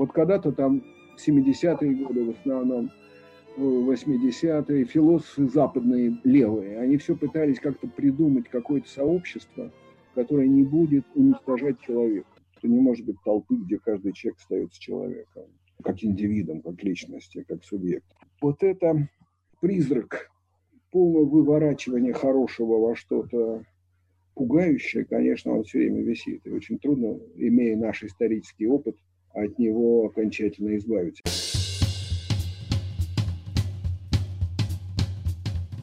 Вот когда-то там в 70-е годы в основном, 80-е, философы западные, левые, они все пытались как-то придумать какое-то сообщество, которое не будет уничтожать человека. Что не может быть толпы, где каждый человек остается человеком, как индивидом, как личности, как субъект. Вот это призрак полного выворачивания хорошего во что-то пугающее, конечно, он все время висит. И очень трудно, имея наш исторический опыт, от него окончательно избавиться.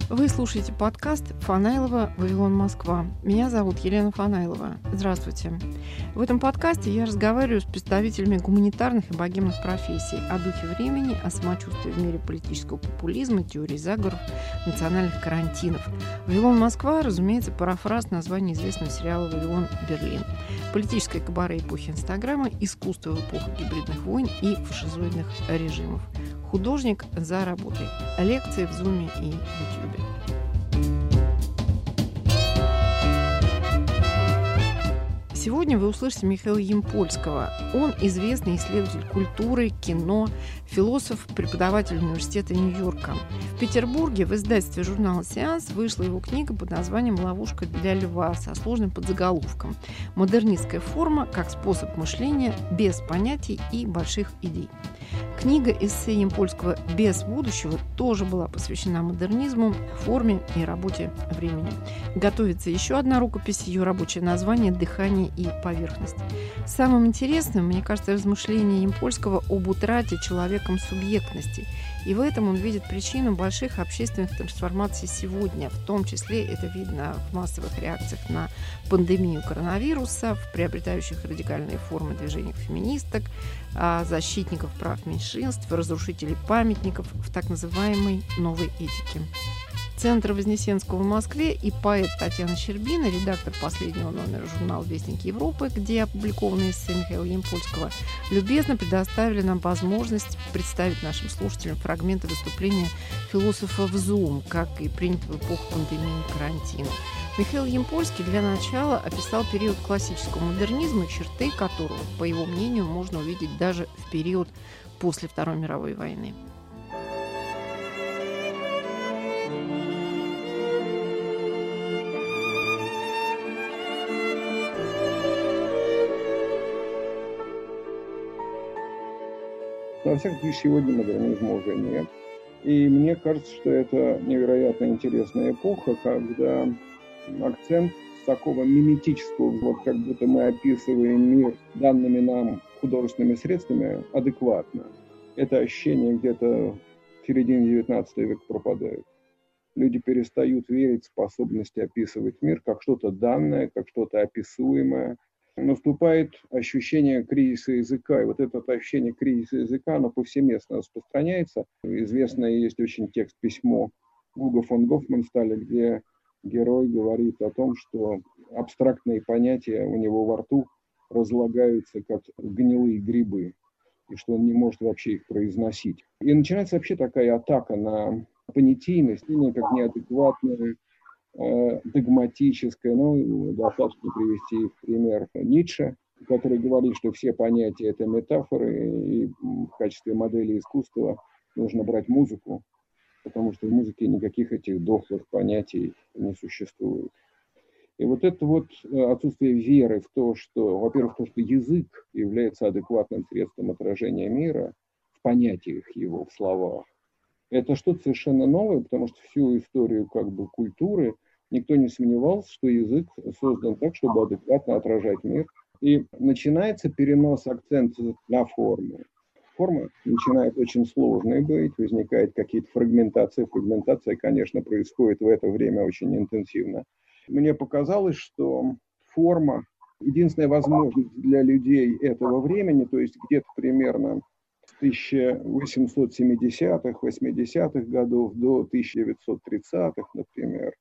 Вы слушаете подкаст Фанайлова «Вавилон Москва». Меня зовут Елена Фанайлова. Здравствуйте. В этом подкасте я разговариваю с представителями гуманитарных и богемных профессий о духе времени, о самочувствии в мире политического популизма, теории заговоров, национальных карантинов. «Вавилон Москва», разумеется, парафраз названия известного сериала «Вавилон Берлин». Политическая кабаре эпохи Инстаграма, искусство в эпоху гибридных войн и фашизоидных режимов. Художник за работой. Лекции в Зуме и Ютьюбе. Сегодня вы услышите Михаила Емпольского. Он известный исследователь культуры, кино, философ, преподаватель университета Нью-Йорка. В Петербурге в издательстве журнала «Сеанс» вышла его книга под названием «Ловушка для льва» со сложным подзаголовком «Модернистская форма как способ мышления без понятий и больших идей». Книга эссе Емпольского «Без будущего» тоже была посвящена модернизму, форме и работе времени. Готовится еще одна рукопись, ее рабочее название «Дыхание и поверхность». Самым интересным, мне кажется, размышление Емпольского об утрате человеком субъектности – и в этом он видит причину больших общественных трансформаций сегодня. В том числе это видно в массовых реакциях на пандемию коронавируса, в приобретающих радикальные формы движениях феминисток, а, защитников прав меньшинств, разрушителей памятников в так называемой новой этике. Центра Вознесенского в Москве и поэт Татьяна Щербина, редактор последнего номера журнала «Вестник Европы», где опубликованы эссе Михаила Ямпольского, любезно предоставили нам возможность представить нашим слушателям фрагменты выступления философа в Zoom, как и принято в эпоху пандемии карантина. Михаил Ямпольский для начала описал период классического модернизма, черты которого, по его мнению, можно увидеть даже в период после Второй мировой войны. Но, во всяком случае, сегодня модернизма уже нет. И мне кажется, что это невероятно интересная эпоха, когда акцент с такого миметического, вот как будто мы описываем мир данными нам художественными средствами адекватно. Это ощущение где-то в середине 19 века пропадает. Люди перестают верить в способности описывать мир как что-то данное, как что-то описуемое, наступает ощущение кризиса языка. И вот это ощущение кризиса языка, оно повсеместно распространяется. Известное есть очень текст письмо Гуга фон Гофмансталя, где герой говорит о том, что абстрактные понятия у него во рту разлагаются как гнилые грибы, и что он не может вообще их произносить. И начинается вообще такая атака на понятийность, как неадекватная, Э, догматическое. Ну, достаточно привести пример Ницше, который говорит, что все понятия – это метафоры, и в качестве модели искусства нужно брать музыку, потому что в музыке никаких этих дохлых понятий не существует. И вот это вот э, отсутствие веры в то, что, во-первых, то, что язык является адекватным средством отражения мира в понятиях его, в словах, это что-то совершенно новое, потому что всю историю как бы культуры – никто не сомневался, что язык создан так, чтобы адекватно отражать мир. И начинается перенос акцента на форму. Форма начинает очень сложной быть, возникают какие-то фрагментации. Фрагментация, конечно, происходит в это время очень интенсивно. Мне показалось, что форма единственная возможность для людей этого времени, то есть где-то примерно с 1870-х, 80-х годов до 1930-х, например,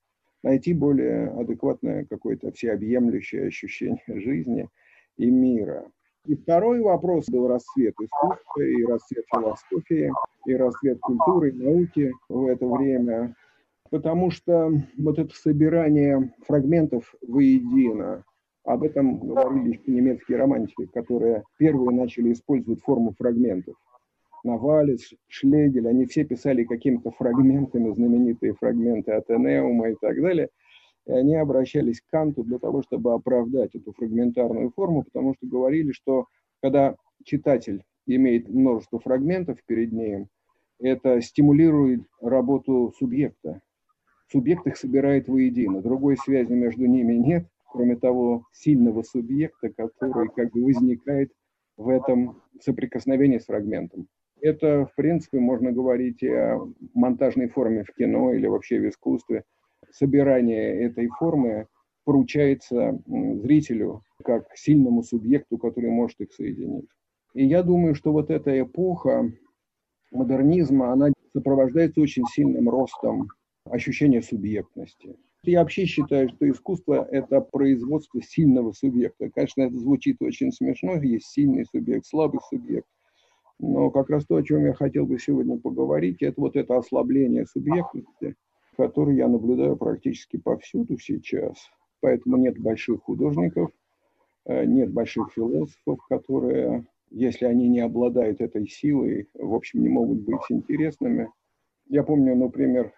найти более адекватное какое-то всеобъемлющее ощущение жизни и мира. И второй вопрос был расцвет искусства и расцвет философии, и расцвет культуры и науки в это время, потому что вот это собирание фрагментов воедино, Об этом говорили немецкие романтики, которые первые начали использовать форму фрагментов. Навалис, Шлегель, они все писали какими-то фрагментами, знаменитые фрагменты Атенеума и так далее. И они обращались к Канту для того, чтобы оправдать эту фрагментарную форму, потому что говорили, что когда читатель имеет множество фрагментов перед ним, это стимулирует работу субъекта. Субъект их собирает воедино, другой связи между ними нет, кроме того сильного субъекта, который как бы возникает в этом соприкосновении с фрагментом. Это, в принципе, можно говорить и о монтажной форме в кино или вообще в искусстве. Собирание этой формы поручается зрителю как сильному субъекту, который может их соединить. И я думаю, что вот эта эпоха модернизма, она сопровождается очень сильным ростом ощущения субъектности. Я вообще считаю, что искусство – это производство сильного субъекта. Конечно, это звучит очень смешно, есть сильный субъект, слабый субъект. Но как раз то, о чем я хотел бы сегодня поговорить, это вот это ослабление субъектности, которое я наблюдаю практически повсюду сейчас. Поэтому нет больших художников, э, нет больших философов, которые, если они не обладают этой силой, в общем, не могут быть интересными. Я помню, например,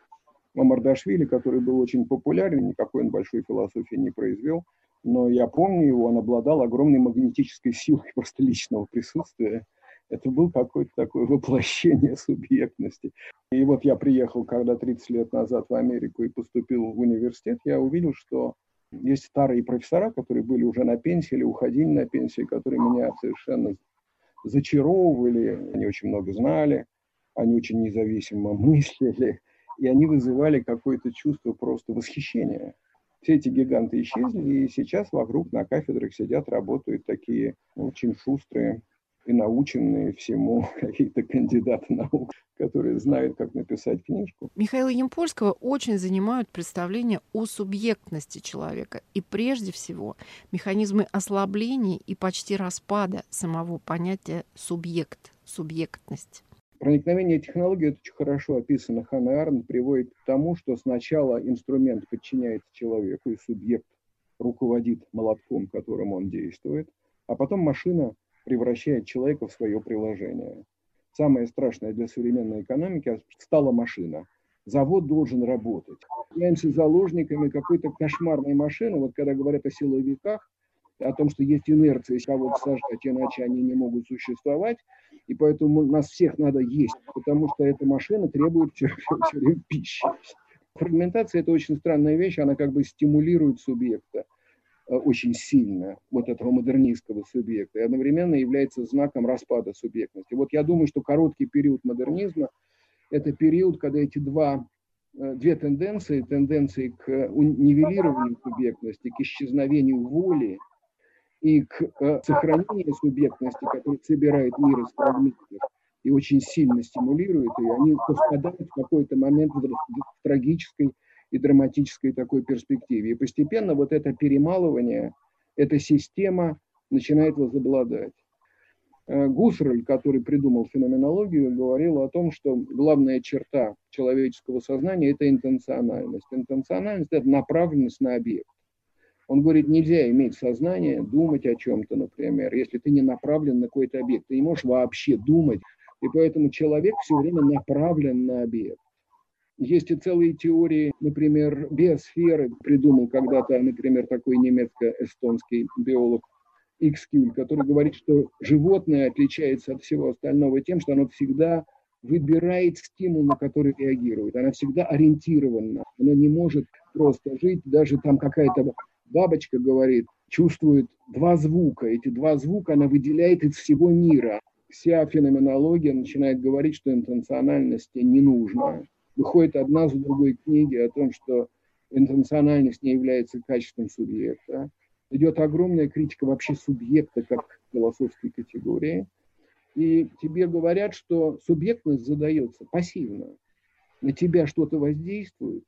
Мамардашвили, который был очень популярен, никакой он большой философии не произвел, но я помню его, он обладал огромной магнетической силой просто личного присутствия. Это был какое-то такое воплощение субъектности. И вот я приехал, когда 30 лет назад в Америку и поступил в университет, я увидел, что есть старые профессора, которые были уже на пенсии или уходили на пенсию, которые меня совершенно зачаровывали, они очень много знали, они очень независимо мыслили, и они вызывали какое-то чувство просто восхищения. Все эти гиганты исчезли, и сейчас вокруг на кафедрах сидят, работают такие очень шустрые и наученные всему какие-то кандидаты наук, которые знают, как написать книжку. Михаила Ямпольского очень занимают представления о субъектности человека и прежде всего механизмы ослабления и почти распада самого понятия субъект, субъектность. Проникновение технологий, это очень хорошо описано Ханна Арн, приводит к тому, что сначала инструмент подчиняется человеку, и субъект руководит молотком, которым он действует, а потом машина превращает человека в свое приложение. Самое страшное для современной экономики стала машина. Завод должен работать. Являемся заложниками какой-то кошмарной машины. Вот когда говорят о силовиках, о том, что есть инерция кого-то сажать, иначе они не могут существовать, и поэтому нас всех надо есть, потому что эта машина требует все, все, время пищи. Фрагментация – это очень странная вещь, она как бы стимулирует субъекта очень сильно, вот этого модернистского субъекта, и одновременно является знаком распада субъектности. Вот я думаю, что короткий период модернизма – это период, когда эти два э, две тенденции, тенденции к нивелированию субъектности, к исчезновению воли и к э, сохранению субъектности, который собирает мир из фрагментов и очень сильно стимулирует ее, они совпадают в какой-то момент в трагической и драматической такой перспективе. И постепенно вот это перемалывание, эта система начинает возобладать. Э, Гуссерль, который придумал феноменологию, говорил о том, что главная черта человеческого сознания – это интенциональность. Интенциональность – это направленность на объект. Он говорит, нельзя иметь сознание, думать о чем-то, например, если ты не направлен на какой-то объект. Ты не можешь вообще думать. И поэтому человек все время направлен на объект. Есть и целые теории, например, биосферы придумал когда-то, например, такой немецко-эстонский биолог Икскюль, который говорит, что животное отличается от всего остального тем, что оно всегда выбирает стимул, на который реагирует. Она всегда ориентирована. Она не может просто жить, даже там какая-то бабочка говорит, чувствует два звука. Эти два звука она выделяет из всего мира. Вся феноменология начинает говорить, что интенциональности не нужно. Выходит одна за другой книги о том, что интенциональность не является качеством субъекта. Идет огромная критика вообще субъекта как философской категории. И тебе говорят, что субъектность задается пассивно. На тебя что-то воздействует,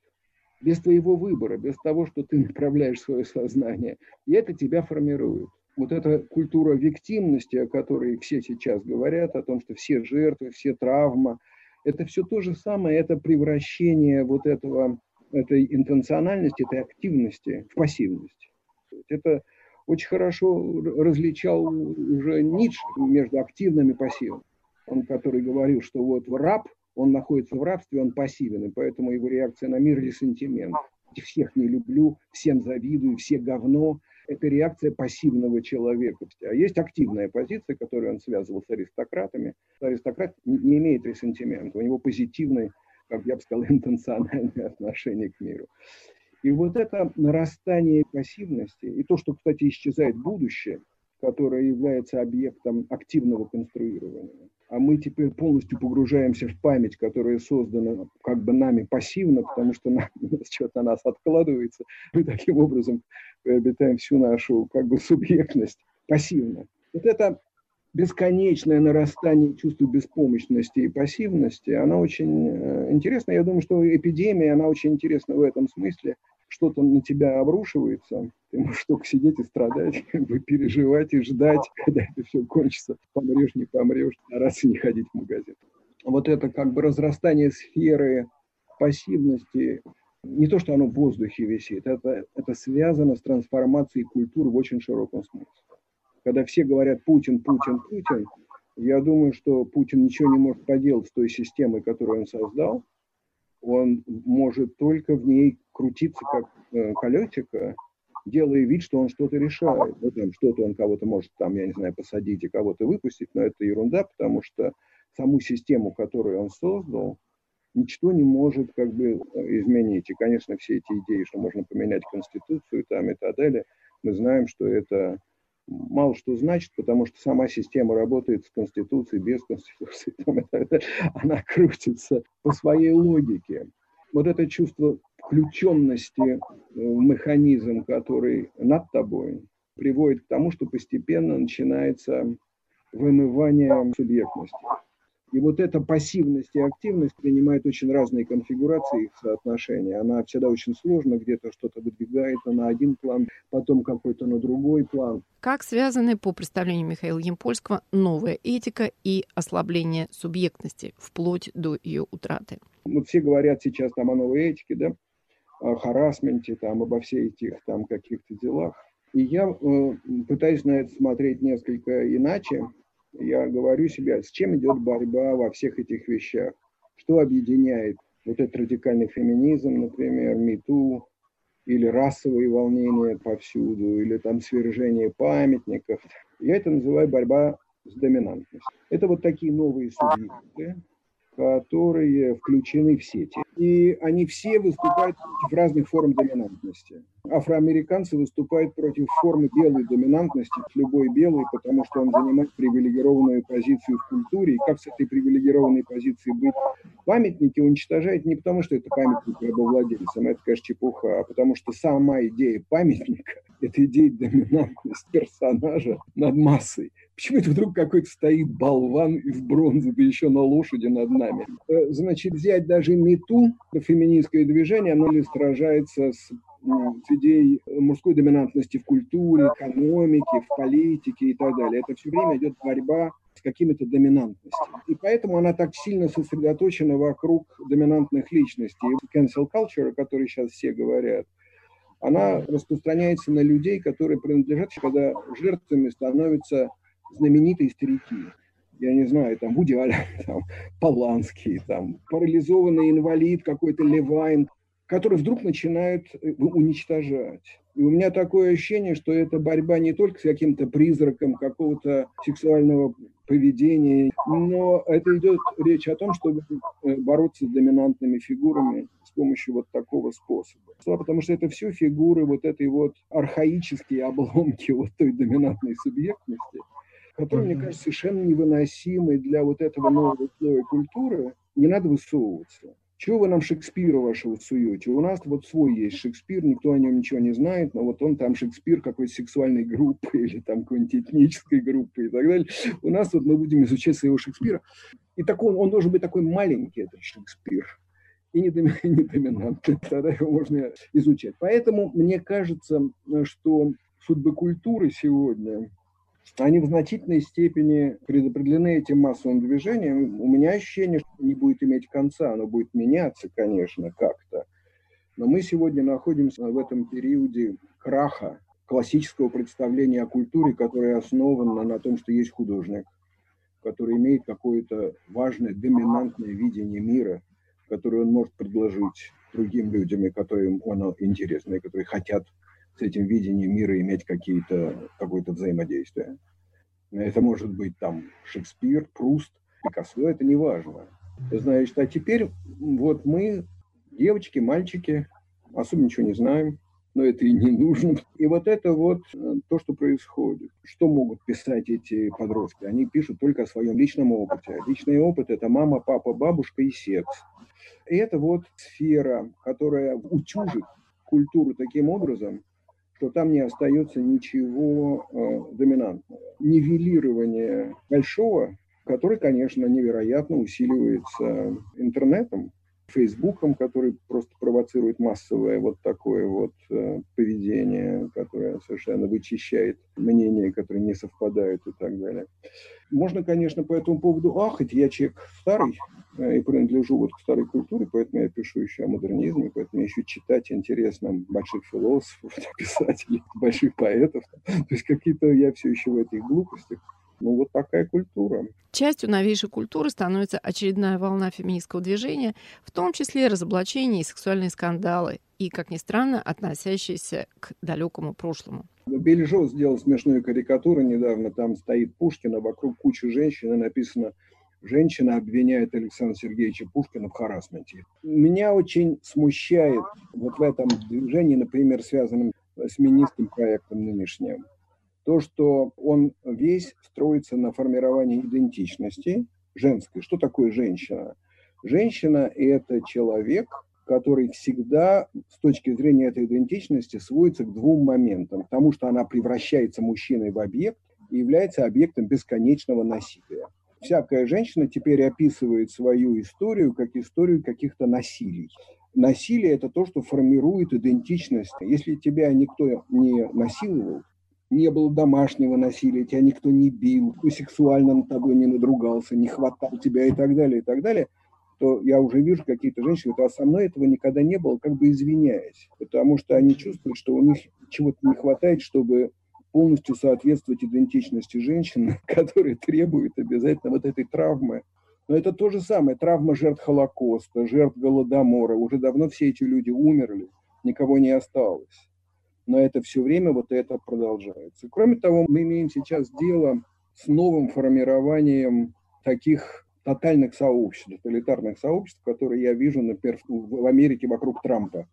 без твоего выбора, без того, что ты направляешь свое сознание. И это тебя формирует. Вот эта культура виктимности, о которой все сейчас говорят, о том, что все жертвы, все травмы, это все то же самое, это превращение вот этого, этой интенциональности, этой активности в пассивность. Это очень хорошо различал уже Ницше между активным и пассивным. Он, который говорил, что вот раб, он находится в рабстве, он пассивен, и поэтому его реакция на мир – ресентимент. Всех не люблю, всем завидую, все говно. Это реакция пассивного человека. А есть активная позиция, которую он связывал с аристократами. Аристократ не имеет ресентимента, у него позитивный, как я бы сказал, интенциональное отношение к миру. И вот это нарастание пассивности, и то, что, кстати, исчезает будущее, которое является объектом активного конструирования, а мы теперь полностью погружаемся в память, которая создана как бы нами пассивно, потому что нам, что-то нас откладывается. Мы таким образом приобретаем всю нашу как бы субъектность пассивно. Вот это бесконечное нарастание чувства беспомощности и пассивности, она очень э, интересна. Я думаю, что эпидемия, она очень интересна в этом смысле. Что-то на тебя обрушивается, ты можешь только сидеть и страдать, как бы переживать и ждать, когда это все кончится. Помрешь, не помрешь, стараться не ходить в магазин. Вот это как бы разрастание сферы пассивности, не то, что оно в воздухе висит, это, это связано с трансформацией культуры в очень широком смысле когда все говорят Путин, Путин, Путин, я думаю, что Путин ничего не может поделать с той системой, которую он создал. Он может только в ней крутиться как э, колесико, делая вид, что он что-то решает. Ну, там что-то он кого-то может, там, я не знаю, посадить и кого-то выпустить, но это ерунда, потому что саму систему, которую он создал, ничто не может как бы изменить. И, конечно, все эти идеи, что можно поменять Конституцию там и так далее, мы знаем, что это мало что значит, потому что сама система работает с Конституцией, без Конституции. Она крутится по своей логике. Вот это чувство включенности в механизм, который над тобой, приводит к тому, что постепенно начинается вымывание субъектности. И вот эта пассивность и активность принимает очень разные конфигурации их соотношения. Она всегда очень сложна, где-то что-то выдвигается на один план, потом какой-то на другой план. Как связаны, по представлению Михаила Емпольского, новая этика и ослабление субъектности, вплоть до ее утраты? Вот все говорят сейчас там о новой этике, да, о харасменте, там, обо всех этих там каких-то делах. И я э, пытаюсь на это смотреть несколько иначе я говорю себе, с чем идет борьба во всех этих вещах, что объединяет вот этот радикальный феминизм, например, МИТУ, или расовые волнения повсюду, или там свержение памятников. Я это называю борьба с доминантностью. Это вот такие новые субъекты, которые включены в сети. И они все выступают против разных форм доминантности. Афроамериканцы выступают против формы белой доминантности, любой белый, потому что он занимает привилегированную позицию в культуре. И как с этой привилегированной позиции быть? Памятники уничтожают не потому, что это памятник рабовладельцам, это, конечно, чепуха, а потому что сама идея памятника – это идея доминантности персонажа над массой. Почему это вдруг какой-то стоит болван из бронзы, да еще на лошади над нами? Э, значит, взять даже мету, феминистское движение, оно ли сражается с с идеей мужской доминантности в культуре, экономике, в политике и так далее. Это все время идет борьба с какими-то доминантностями. И поэтому она так сильно сосредоточена вокруг доминантных личностей. Cancel culture, о которой сейчас все говорят, она распространяется на людей, которые принадлежат, когда жертвами становятся знаменитые старики. Я не знаю, там Вуди Аллен, там, Поланский, там, парализованный инвалид какой-то Левайн, который вдруг начинают э, уничтожать. И у меня такое ощущение, что это борьба не только с каким-то призраком какого-то сексуального поведения, но это идет речь о том, чтобы э, бороться с доминантными фигурами с помощью вот такого способа. Потому что это все фигуры вот этой вот архаические обломки вот той доминантной субъектности, который, мне кажется, совершенно невыносимый для вот этого нового слоя культуры, не надо высовываться. Чего вы нам Шекспира вашего суете? У нас вот свой есть Шекспир, никто о нем ничего не знает, но вот он там Шекспир какой-то сексуальной группы или там какой-нибудь этнической группы и так далее. У нас вот мы будем изучать своего Шекспира. И такой, он должен быть такой маленький, этот Шекспир, и не, доминантный, тогда его можно изучать. Поэтому мне кажется, что судьбы культуры сегодня они в значительной степени предопределены этим массовым движением. У меня ощущение, что не будет иметь конца, оно будет меняться, конечно, как-то. Но мы сегодня находимся в этом периоде краха классического представления о культуре, которое основано на том, что есть художник, который имеет какое-то важное, доминантное видение мира, которое он может предложить другим людям, которым оно интересно, и которые хотят с этим видением мира иметь какие-то, какое-то взаимодействие. Это может быть там Шекспир, Пруст, Пикассо, это не важно. Значит, а теперь вот мы, девочки, мальчики, особо ничего не знаем, но это и не нужно. И вот это вот э, то, что происходит. Что могут писать эти подростки? Они пишут только о своем личном опыте. Личный опыт – это мама, папа, бабушка и секс. И это вот сфера, которая утюжит культуру таким образом, что там не остается ничего э, доминантного. Нивелирование большого, который, конечно, невероятно усиливается интернетом, Фейсбуком, который просто провоцирует массовое вот такое вот э, поведение, которое совершенно вычищает мнения, которые не совпадают и так далее. Можно, конечно, по этому поводу ахать. Я человек старый э, и принадлежу вот к старой культуре, поэтому я пишу еще о модернизме, поэтому еще читать интересно больших философов, писателей, больших поэтов. То есть какие-то я все еще в этих глупостях. Ну, вот такая культура. Частью новейшей культуры становится очередная волна феминистского движения, в том числе разоблачения и сексуальные скандалы, и, как ни странно, относящиеся к далекому прошлому. Бельжо сделал смешную карикатуру недавно. Там стоит Пушкин, а вокруг куча женщин, и написано «Женщина обвиняет Александра Сергеевича Пушкина в харасменте». Меня очень смущает вот в этом движении, например, связанном с министром проектом нынешним, то, что он весь строится на формировании идентичности женской. Что такое женщина? Женщина – это человек, который всегда с точки зрения этой идентичности сводится к двум моментам. К тому, что она превращается мужчиной в объект и является объектом бесконечного насилия. Всякая женщина теперь описывает свою историю как историю каких-то насилий. Насилие – это то, что формирует идентичность. Если тебя никто не насиловал, не было домашнего насилия, тебя никто не бил, сексуально над тобой не надругался, не хватал тебя и так далее, и так далее, то я уже вижу какие-то женщины, говорят, а со мной этого никогда не было, как бы извиняясь, потому что они чувствуют, что у них чего-то не хватает, чтобы полностью соответствовать идентичности женщины, которые требуют обязательно вот этой травмы. Но это то же самое, травма жертв Холокоста, жертв Голодомора. Уже давно все эти люди умерли, никого не осталось но это все время вот это продолжается. Кроме того, мы имеем сейчас дело с новым формированием таких тотальных сообществ, тоталитарных сообществ, которые я вижу, например, в Америке вокруг Трампа,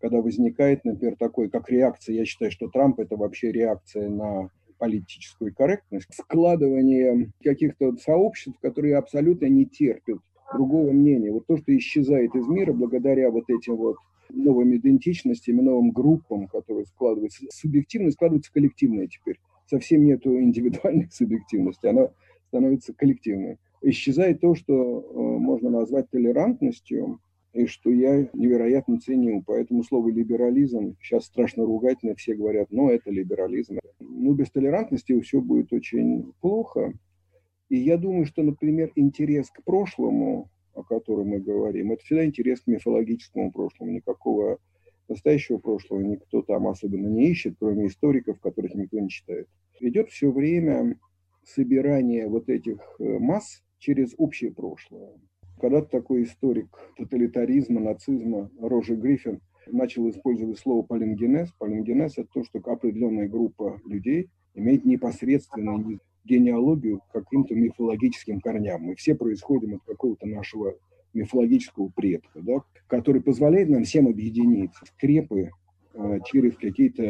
когда возникает, например, такой, как реакция, я считаю, что Трамп это вообще реакция на политическую корректность, складывание каких-то сообществ, которые абсолютно не терпят другого мнения. Вот то, что исчезает из мира благодаря вот этим вот новыми идентичностями, новым группам, которые складываются. Субъективность складывается коллективная теперь. Совсем нету индивидуальной субъективности, она становится коллективной. Исчезает то, что э, можно назвать толерантностью, и что я невероятно ценю. Поэтому слово «либерализм» сейчас страшно ругательно, все говорят, ну, это либерализм. Ну, без толерантности все будет очень плохо. И я думаю, что, например, интерес к прошлому о котором мы говорим, это всегда интерес к мифологическому прошлому. Никакого настоящего прошлого никто там особенно не ищет, кроме историков, которых никто не читает. Идет все время собирание вот этих э, масс через общее прошлое. Когда-то такой историк тоталитаризма, нацизма Рожи Гриффин начал использовать слово полингенез. Полингенез – это то, что определенная группа людей имеет непосредственный генеалогию каким-то мифологическим корням. Мы все происходим от какого-то нашего мифологического предка, да, который позволяет нам всем объединиться. Скрепы э, через какие-то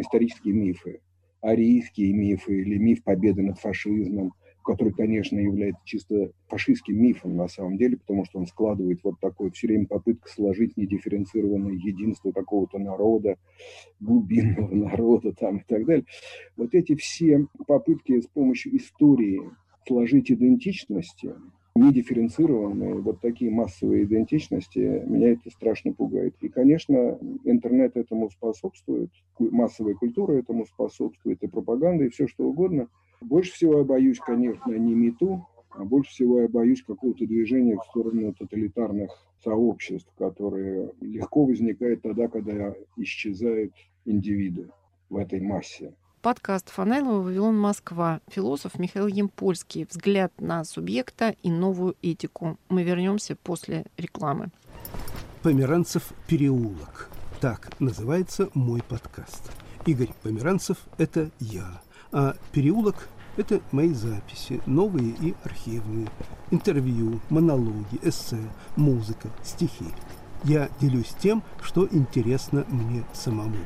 исторические мифы, арийские мифы или миф победы над фашизмом – который, конечно, является чисто фашистским мифом на самом деле, потому что он складывает вот такое все время попытка сложить недифференцированное единство какого-то народа, глубинного народа там и так далее. Вот эти все попытки с помощью истории сложить идентичности, недифференцированные, вот такие массовые идентичности, меня это страшно пугает. И, конечно, интернет этому способствует, массовая культура этому способствует, и пропаганда, и все что угодно – больше всего я боюсь, конечно, не МИТУ, а больше всего я боюсь какого-то движения в сторону тоталитарных сообществ, которые легко возникают тогда, когда исчезают индивиды. в этой массе. Подкаст Фанайлова «Вавилон Москва». Философ Михаил Емпольский. Взгляд на субъекта и новую этику. Мы вернемся после рекламы. Померанцев переулок. Так называется мой подкаст. Игорь Померанцев – это я, а переулок – это мои записи, новые и архивные, интервью, монологи, эссе, музыка, стихи. Я делюсь тем, что интересно мне самому.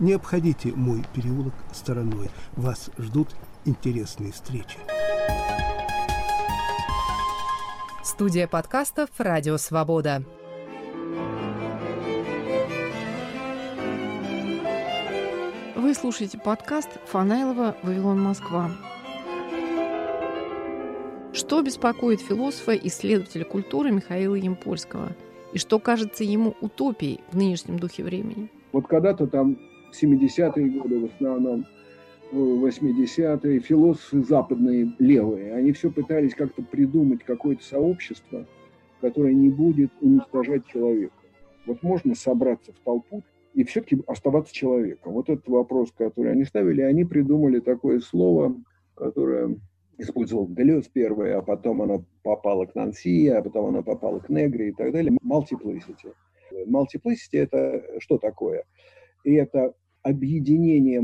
Не обходите мой переулок стороной. Вас ждут интересные встречи. Студия подкастов «Радио Свобода». Вы слушаете подкаст Фанайлова «Вавилон Москва». Что беспокоит философа и исследователя культуры Михаила Емпольского? И что кажется ему утопией в нынешнем духе времени? Вот когда-то там 70-е годы в основном, 80-е, философы западные, левые, они все пытались как-то придумать какое-то сообщество, которое не будет уничтожать человека. Вот можно собраться в толпу и все-таки оставаться человеком. Вот этот вопрос, который они ставили, они придумали такое слово, которое использовал Делез первое, а потом оно попало к Нанси, а потом оно попало к Негре и так далее. Multiplicity. Multiplicity – это что такое? И это объединение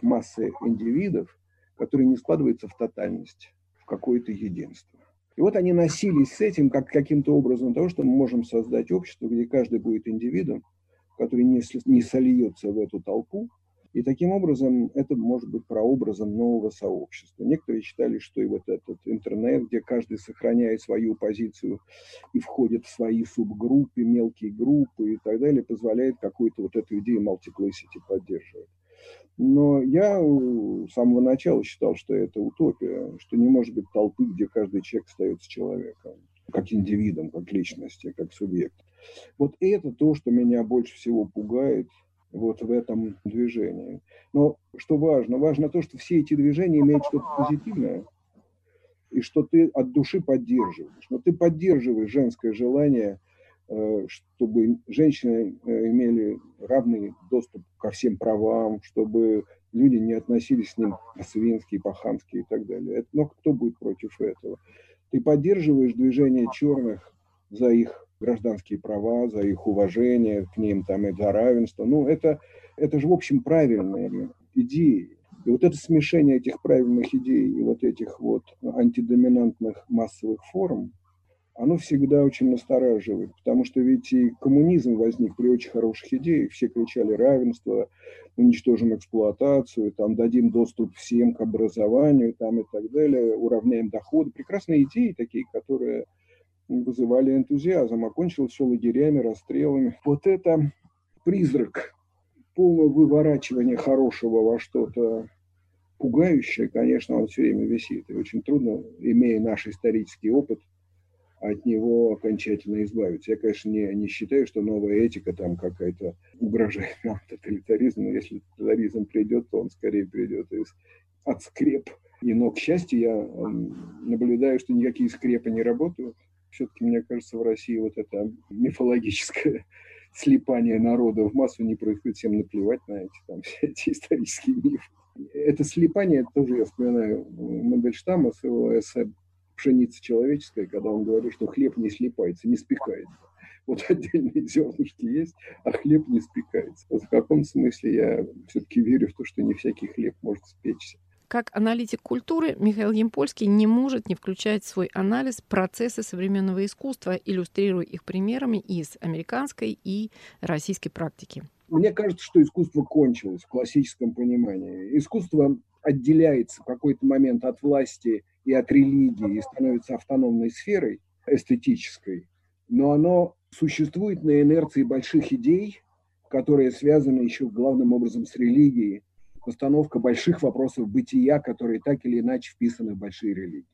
массы индивидов, которые не складываются в тотальность, в какое-то единство. И вот они носились с этим как каким-то образом того, что мы можем создать общество, где каждый будет индивидом, который не, не сольется в эту толпу, и таким образом это может быть прообразом нового сообщества. Некоторые считали, что и вот этот интернет, где каждый сохраняет свою позицию и входит в свои субгруппы, мелкие группы и так далее, позволяет какую-то вот эту идею multiplicity поддерживать. Но я с самого начала считал, что это утопия, что не может быть толпы, где каждый человек остается человеком, как индивидом, как личности, как субъект. Вот это то, что меня больше всего пугает – вот в этом движении. Но что важно? Важно то, что все эти движения имеют что-то позитивное, и что ты от души поддерживаешь. Но ты поддерживаешь женское желание, э, чтобы женщины э, имели равный доступ ко всем правам, чтобы люди не относились с ним по-свински, по-хамски и так далее. Но кто будет против этого? Ты поддерживаешь движение черных за их гражданские права, за их уважение к ним там, и за равенство. Ну, это, это же, в общем, правильные идеи. И вот это смешение этих правильных идей и вот этих вот антидоминантных массовых форм, оно всегда очень настораживает, потому что ведь и коммунизм возник при очень хороших идеях, все кричали равенство, уничтожим эксплуатацию, там дадим доступ всем к образованию там, и так далее, уравняем доходы. Прекрасные идеи такие, которые вызывали энтузиазм, окончилось все лагерями, расстрелами. Вот это призрак полного выворачивания хорошего во что-то пугающее, конечно, он все время висит. И очень трудно, имея наш исторический опыт, от него окончательно избавиться. Я, конечно, не, не считаю, что новая этика там какая-то угрожает нам тоталитаризму. Если тоталитаризм придет, то он скорее придет из, от скреп. И, но, к счастью, я наблюдаю, что никакие скрепы не работают все-таки, мне кажется, в России вот это мифологическое слипание народа в массу не происходит, всем наплевать на эти, там, все эти исторические мифы. Это слипание, это тоже я вспоминаю Мандельштама с его эссе «Пшеница человеческая», когда он говорит, что хлеб не слипается, не спекается. Вот отдельные зернышки есть, а хлеб не спекается. Вот в каком смысле я все-таки верю в то, что не всякий хлеб может спечься. Как аналитик культуры Михаил Емпольский не может не включать в свой анализ процессы современного искусства, иллюстрируя их примерами из американской и российской практики. Мне кажется, что искусство кончилось в классическом понимании. Искусство отделяется в какой-то момент от власти и от религии и становится автономной сферой эстетической, но оно существует на инерции больших идей, которые связаны еще главным образом с религией, постановка больших вопросов бытия, которые так или иначе вписаны в большие религии.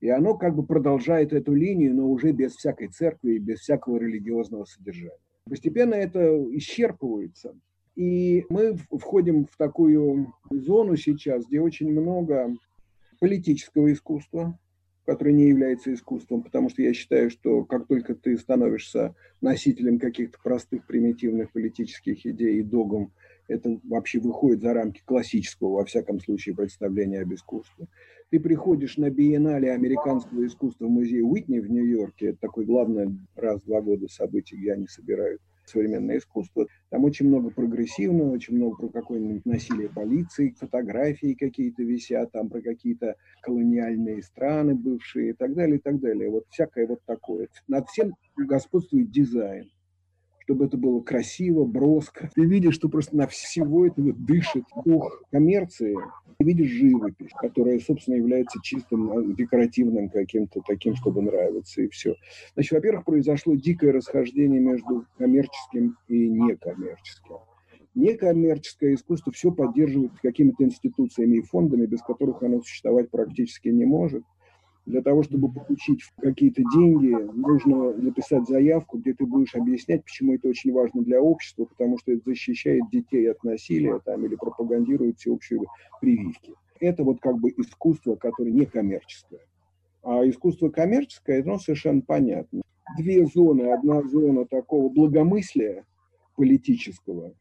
И оно как бы продолжает эту линию, но уже без всякой церкви и без всякого религиозного содержания. Постепенно это исчерпывается. И мы входим в такую зону сейчас, где очень много политического искусства, которое не является искусством, потому что я считаю, что как только ты становишься носителем каких-то простых, примитивных политических идей и догм, это вообще выходит за рамки классического, во всяком случае, представления об искусстве. Ты приходишь на биеннале американского искусства в музее Уитни в Нью-Йорке, это такое главное раз в два года событие, где они собирают современное искусство. Там очень много прогрессивного, очень много про какое-нибудь насилие полиции, фотографии какие-то висят, там про какие-то колониальные страны бывшие и так далее, и так далее. Вот всякое вот такое. Над всем господствует дизайн чтобы это было красиво, броско. Ты видишь, что просто на всего этого дышит дух коммерции. Ты видишь живопись, которая, собственно, является чистым а, декоративным каким-то таким, чтобы нравиться, и все. Значит, во-первых, произошло дикое расхождение между коммерческим и некоммерческим. Некоммерческое искусство все поддерживает какими-то институциями и фондами, без которых оно существовать практически не может. Для того, чтобы получить какие-то деньги, нужно написать заявку, где ты будешь объяснять, почему это очень важно для общества, потому что это защищает детей от насилия там, или пропагандирует всеобщие прививки. Это вот как бы искусство, которое не коммерческое. А искусство коммерческое, оно совершенно понятно. Две зоны. Одна зона такого благомыслия политического,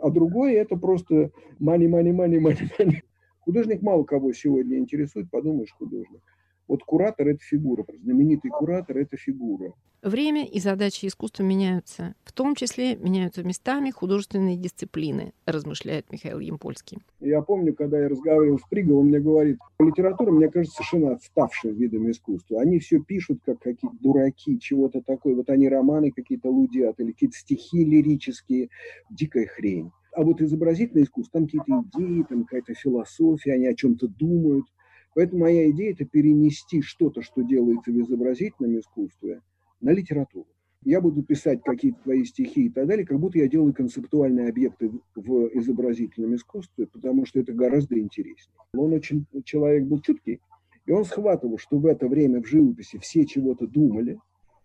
а другое это просто money. Художник мало кого сегодня интересует, подумаешь, художник. Вот куратор – это фигура, знаменитый куратор – это фигура. Время и задачи искусства меняются. В том числе меняются местами художественные дисциплины, размышляет Михаил Емпольский. Я помню, когда я разговаривал с Приговым, он мне говорит, литература, мне кажется, совершенно отставшим видом искусства. Они все пишут, как какие-то дураки, чего-то такое. Вот они романы какие-то лудят или какие-то стихи лирические. Дикая хрень. А вот изобразительное искусство, там какие-то идеи, там какая-то философия, они о чем-то думают. Поэтому моя идея – это перенести что-то, что делается в изобразительном искусстве, на литературу. Я буду писать какие-то твои стихи и так далее, как будто я делаю концептуальные объекты в изобразительном искусстве, потому что это гораздо интереснее. Он очень, человек был чуткий, и он схватывал, что в это время в живописи все чего-то думали,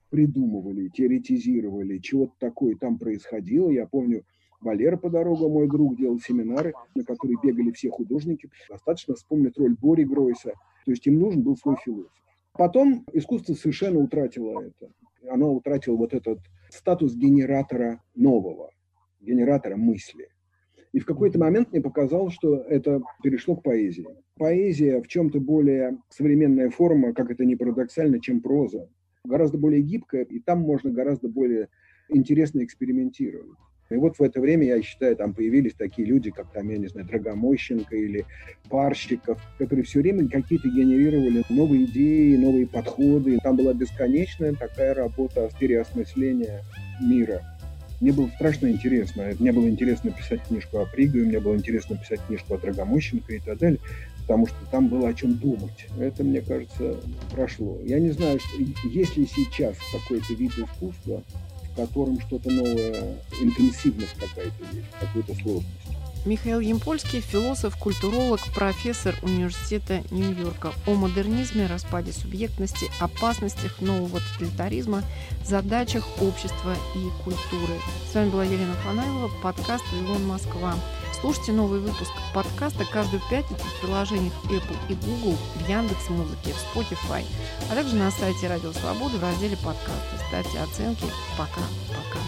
придумывали, теоретизировали, чего-то такое там происходило. Я помню, Валера по дорогам, мой друг, делал семинары, на которые бегали все художники. Достаточно вспомнить роль Бори Гройса. То есть им нужен был свой философ. Потом искусство совершенно утратило это. Оно утратило вот этот статус генератора нового, генератора мысли. И в какой-то момент мне показалось, что это перешло к поэзии. Поэзия в чем-то более современная форма, как это не парадоксально, чем проза. Гораздо более гибкая, и там можно гораздо более интересно экспериментировать. И вот в это время, я считаю, там появились такие люди, как там, я не знаю, Драгомощенко или Парщиков, которые все время какие-то генерировали новые идеи, новые подходы. Там была бесконечная такая работа переосмысления мира. Мне было страшно интересно. Мне было интересно писать книжку о Пригове, мне было интересно писать книжку о Драгомощенко и так далее, потому что там было о чем думать. Это, мне кажется, прошло. Я не знаю, что, есть ли сейчас какой-то вид искусства, котором что-то новое, интенсивность какая-то есть, какую-то сложность. Михаил Емпольский, философ, культуролог, профессор университета Нью-Йорка о модернизме, распаде субъектности, опасностях нового тоталитаризма, задачах общества и культуры. С вами была Елена Фанайлова, подкаст «Вавилон Москва». Слушайте новый выпуск подкаста каждую пятницу в приложениях Apple и Google, в Яндекс Музыке, в Spotify, а также на сайте Радио Свободы в разделе подкасты. Ставьте оценки. Пока-пока.